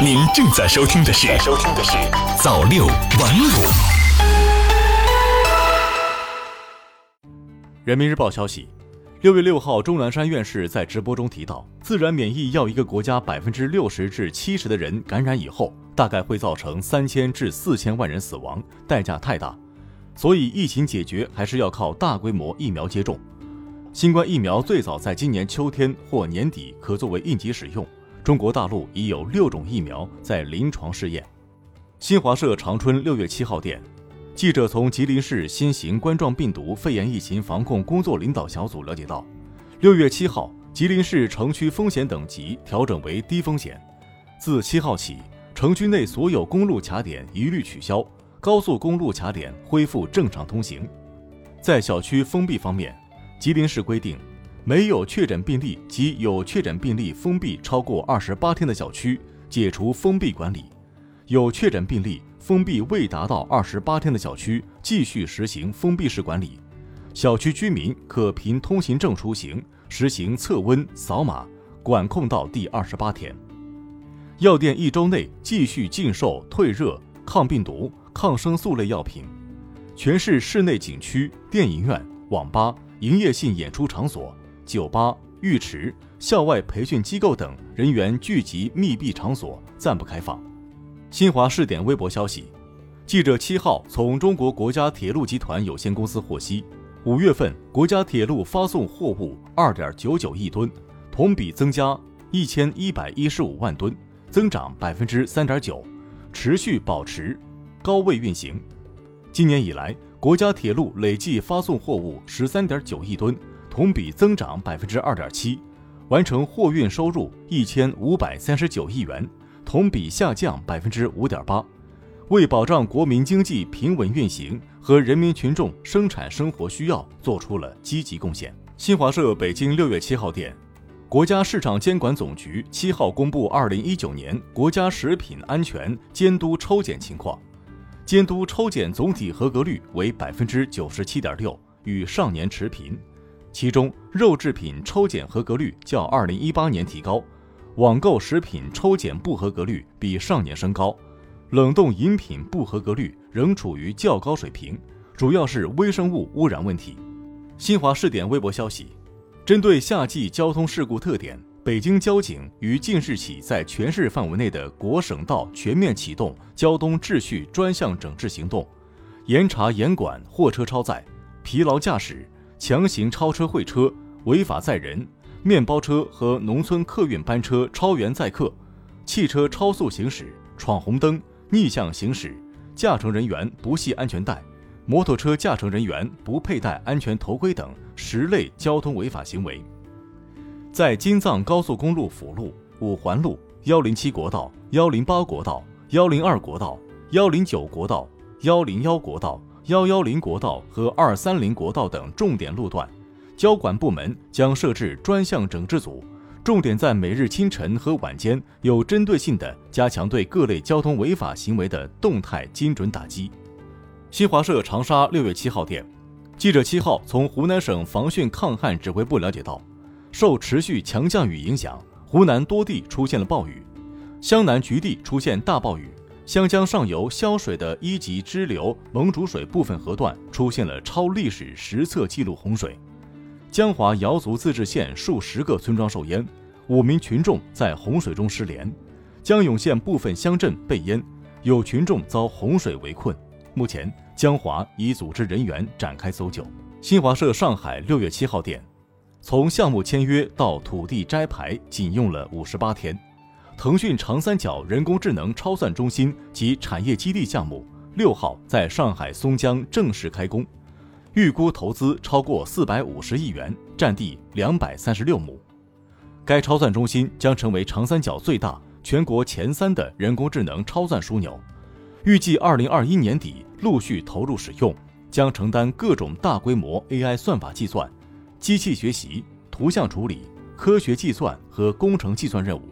您正在收听的是《收听的是早六晚五》。人民日报消息，六月六号，钟南山院士在直播中提到，自然免疫要一个国家百分之六十至七十的人感染以后，大概会造成三千至四千万人死亡，代价太大，所以疫情解决还是要靠大规模疫苗接种。新冠疫苗最早在今年秋天或年底可作为应急使用。中国大陆已有六种疫苗在临床试验。新华社长春六月七号电，记者从吉林市新型冠状病毒肺炎疫情防控工作领导小组了解到，六月七号，吉林市城区风险等级调整为低风险。自七号起，城区内所有公路卡点一律取消，高速公路卡点恢复正常通行。在小区封闭方面，吉林市规定。没有确诊病例及有确诊病例封闭超过二十八天的小区解除封闭管理；有确诊病例封闭未达到二十八天的小区继续实行封闭式管理。小区居民可凭通行证出行，实行测温扫码管控到第二十八天。药店一周内继续禁售退热、抗病毒、抗生素类药品。全市室内景区、电影院、网吧、营业性演出场所。酒吧、浴池、校外培训机构等人员聚集密闭场所暂不开放。新华试点微博消息，记者七号从中国国家铁路集团有限公司获悉，五月份国家铁路发送货物二点九九亿吨，同比增加一千一百一十五万吨，增长百分之三点九，持续保持高位运行。今年以来，国家铁路累计发送货物十三点九亿吨。同比增长百分之二点七，完成货运收入一千五百三十九亿元，同比下降百分之五点八，为保障国民经济平稳运行和人民群众生产生活需要做出了积极贡献。新华社北京六月七号电，国家市场监管总局七号公布二零一九年国家食品安全监督抽检情况，监督抽检总体合格率为百分之九十七点六，与上年持平。其中，肉制品抽检合格率较二零一八年提高，网购食品抽检不合格率比上年升高，冷冻饮品不合格率仍处于较高水平，主要是微生物污染问题。新华试点微博消息，针对夏季交通事故特点，北京交警于近日起在全市范围内的国省道全面启动交通秩序专项整治行动，严查严管货车超载、疲劳驾驶。强行超车会车、违法载人、面包车和农村客运班车超员载客、汽车超速行驶、闯红灯、逆向行驶、驾乘人员不系安全带、摩托车驾乘人员不佩戴安全头盔等十类交通违法行为。在京藏高速公路辅路、五环路、幺零七国道、幺零八国道、幺零二国道、幺零九国道、幺零幺国道。幺幺零国道和二三零国道等重点路段，交管部门将设置专项整治组，重点在每日清晨和晚间有针对性地加强对各类交通违法行为的动态精准打击。新华社长沙六月七号电，记者七号从湖南省防汛抗旱指挥部了解到，受持续强降雨影响，湖南多地出现了暴雨，湘南局地出现大暴雨。湘江上游潇水的一级支流蒙竹水部分河段出现了超历史实测记录洪水，江华瑶族自治县数十个村庄受淹，五名群众在洪水中失联，江永县部分乡镇被淹，有群众遭洪水围困。目前，江华已组织人员展开搜救。新华社上海六月七号电，从项目签约到土地摘牌仅用了五十八天。腾讯长三角人工智能超算中心及产业基地项目六号在上海松江正式开工，预估投资超过四百五十亿元，占地两百三十六亩。该超算中心将成为长三角最大、全国前三的人工智能超算枢纽，预计二零二一年底陆续投入使用，将承担各种大规模 AI 算法计算、机器学习、图像处理、科学计算和工程计算任务。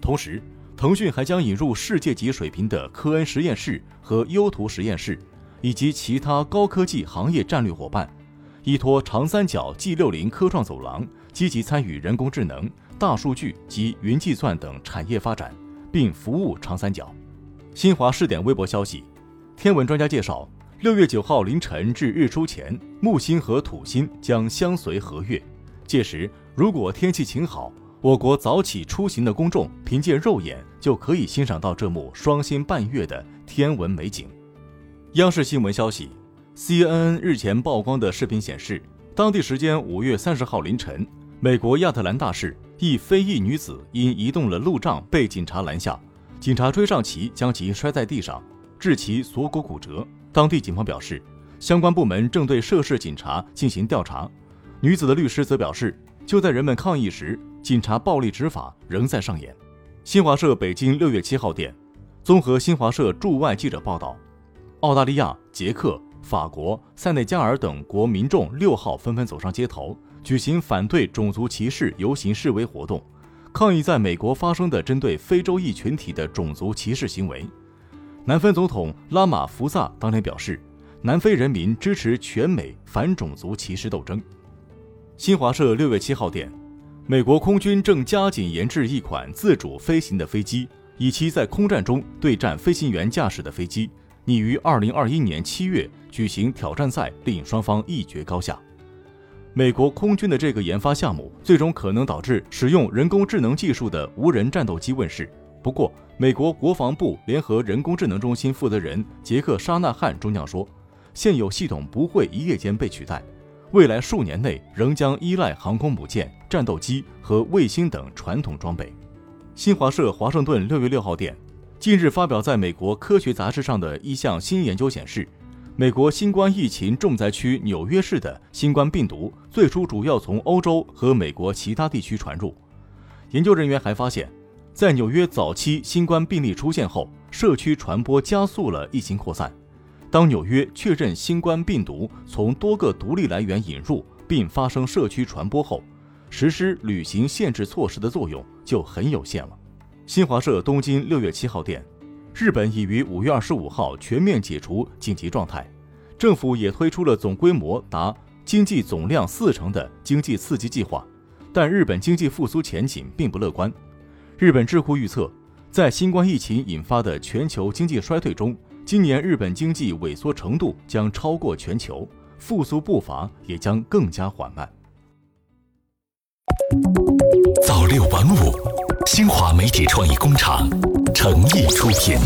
同时，腾讯还将引入世界级水平的科恩实验室和优图实验室，以及其他高科技行业战略伙伴，依托长三角 G 六零科创走廊，积极参与人工智能、大数据及云计算等产业发展，并服务长三角。新华试点微博消息，天文专家介绍，六月九号凌晨至日出前，木星和土星将相随合月，届时如果天气晴好，我国早起出行的公众凭借肉眼就可以欣赏到这幕双星伴月的天文美景。央视新闻消息，CNN 日前曝光的视频显示，当地时间五月三十号凌晨，美国亚特兰大市一非裔女子因移动了路障被警察拦下，警察追上其将其摔在地上，致其锁骨骨折。当地警方表示，相关部门正对涉事警察进行调查。女子的律师则表示，就在人们抗议时，警察暴力执法仍在上演。新华社北京六月七号电，综合新华社驻外记者报道。澳大利亚、捷克、法国、塞内加尔等国民众六号纷纷走上街头，举行反对种族歧视游行示威活动，抗议在美国发生的针对非洲裔群体的种族歧视行为。南非总统拉马福萨当天表示，南非人民支持全美反种族歧视斗争。新华社六月七号电，美国空军正加紧研制一款自主飞行的飞机，以期在空战中对战飞行员驾驶的飞机。拟于二零二一年七月举行挑战赛，令双方一决高下。美国空军的这个研发项目最终可能导致使用人工智能技术的无人战斗机问世。不过，美国国防部联合人工智能中心负责人杰克·沙纳汉中将说，现有系统不会一夜间被取代，未来数年内仍将依赖航空母舰、战斗机和卫星等传统装备。新华社华盛顿六月六号电。近日发表在美国科学杂志上的一项新研究显示，美国新冠疫情重灾区纽约市的新冠病毒最初主要从欧洲和美国其他地区传入。研究人员还发现，在纽约早期新冠病例出现后，社区传播加速了疫情扩散。当纽约确认新冠病毒从多个独立来源引入并发生社区传播后，实施旅行限制措施的作用就很有限了。新华社东京六月七号电，日本已于五月二十五号全面解除紧急状态，政府也推出了总规模达经济总量四成的经济刺激计划，但日本经济复苏前景并不乐观。日本智库预测，在新冠疫情引发的全球经济衰退中，今年日本经济萎缩程度将超过全球，复苏步伐也将更加缓慢。早六晚五。新华媒体创意工厂诚意出品。